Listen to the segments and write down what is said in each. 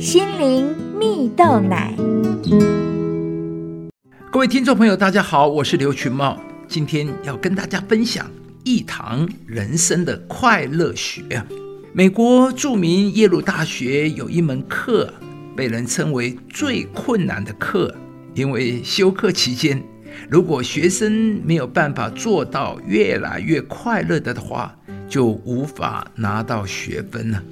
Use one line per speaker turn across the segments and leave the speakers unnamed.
心灵蜜豆奶。
各位听众朋友，大家好，我是刘群茂，今天要跟大家分享一堂人生的快乐学。美国著名耶鲁大学有一门课，被人称为最困难的课，因为修课期间，如果学生没有办法做到越来越快乐的话，就无法拿到学分了。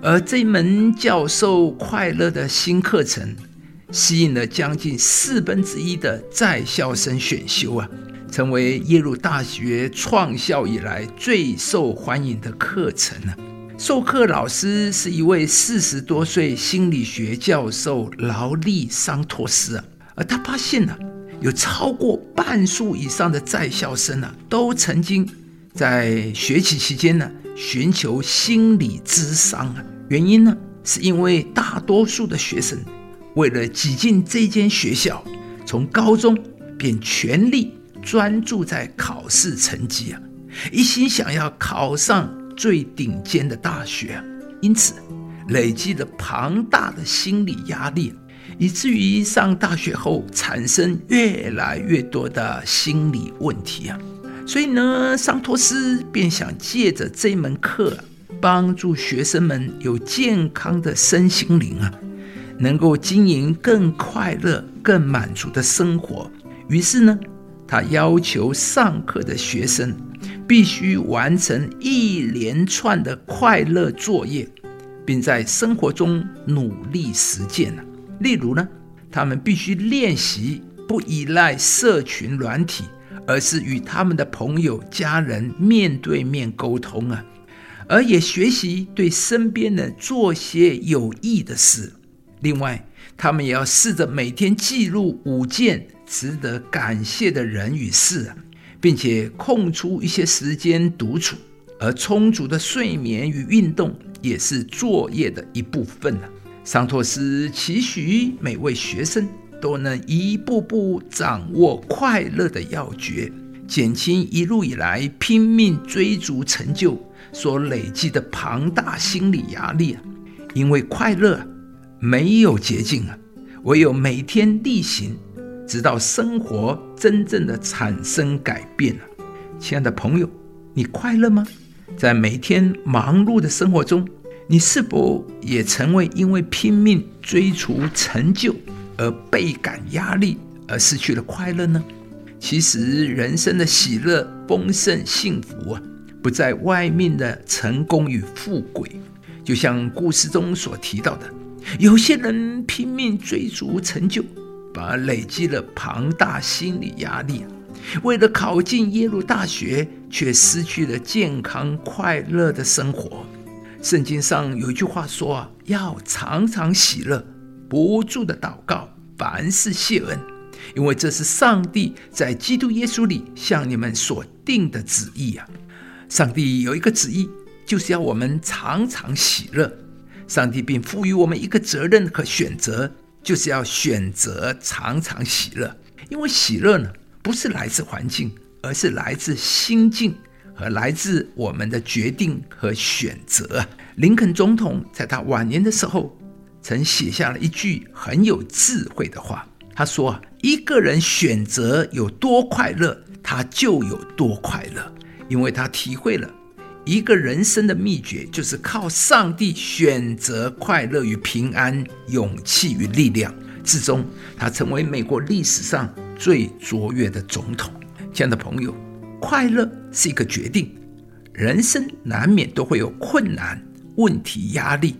而这门教授快乐的新课程，吸引了将近四分之一的在校生选修啊，成为耶鲁大学创校以来最受欢迎的课程呢。授课老师是一位四十多岁心理学教授劳利桑托斯啊，而他发现呢，有超过半数以上的在校生呢，都曾经在学习期间呢，寻求心理咨商啊。原因呢，是因为大多数的学生为了挤进这间学校，从高中便全力专注在考试成绩啊，一心想要考上最顶尖的大学啊，因此累积了庞大的心理压力，以至于上大学后产生越来越多的心理问题啊。所以呢，桑托斯便想借着这门课啊。帮助学生们有健康的身心灵啊，能够经营更快乐、更满足的生活。于是呢，他要求上课的学生必须完成一连串的快乐作业，并在生活中努力实践啊。例如呢，他们必须练习不依赖社群软体，而是与他们的朋友、家人面对面沟通啊。而也学习对身边人做些有益的事。另外，他们也要试着每天记录五件值得感谢的人与事，并且空出一些时间独处。而充足的睡眠与运动也是作业的一部分。桑托斯期许每位学生都能一步步掌握快乐的要诀，减轻一路以来拼命追逐成就所累积的庞大心理压力啊，因为快乐没有捷径啊，唯有每天例行，直到生活真正的产生改变啊。亲爱的朋友，你快乐吗？在每天忙碌的生活中，你是否也曾为因为拼命追逐成就而倍感压力，而失去了快乐呢？其实，人生的喜乐、丰盛、幸福啊。不在外面的成功与富贵，就像故事中所提到的，有些人拼命追逐成就，反而累积了庞大心理压力。为了考进耶鲁大学，却失去了健康快乐的生活。圣经上有一句话说啊，要常常喜乐，不住的祷告，凡事谢恩，因为这是上帝在基督耶稣里向你们所定的旨意啊。上帝有一个旨意，就是要我们常常喜乐。上帝并赋予我们一个责任和选择，就是要选择常常喜乐。因为喜乐呢，不是来自环境，而是来自心境和来自我们的决定和选择。林肯总统在他晚年的时候，曾写下了一句很有智慧的话。他说：“啊一个人选择有多快乐，他就有多快乐。”因为他体会了一个人生的秘诀，就是靠上帝选择快乐与平安、勇气与力量。至终，他成为美国历史上最卓越的总统。亲爱的朋友，快乐是一个决定。人生难免都会有困难、问题、压力，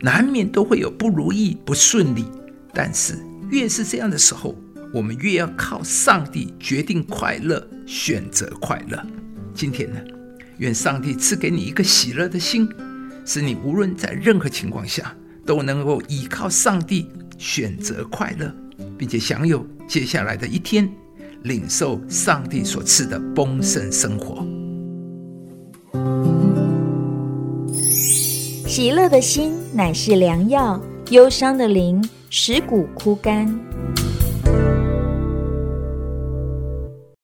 难免都会有不如意、不顺利。但是，越是这样的时候，我们越要靠上帝决定快乐，选择快乐。今天呢，愿上帝赐给你一个喜乐的心，使你无论在任何情况下都能够依靠上帝选择快乐，并且享有接下来的一天，领受上帝所赐的丰盛生活。
喜乐的心乃是良药，忧伤的灵石骨枯干。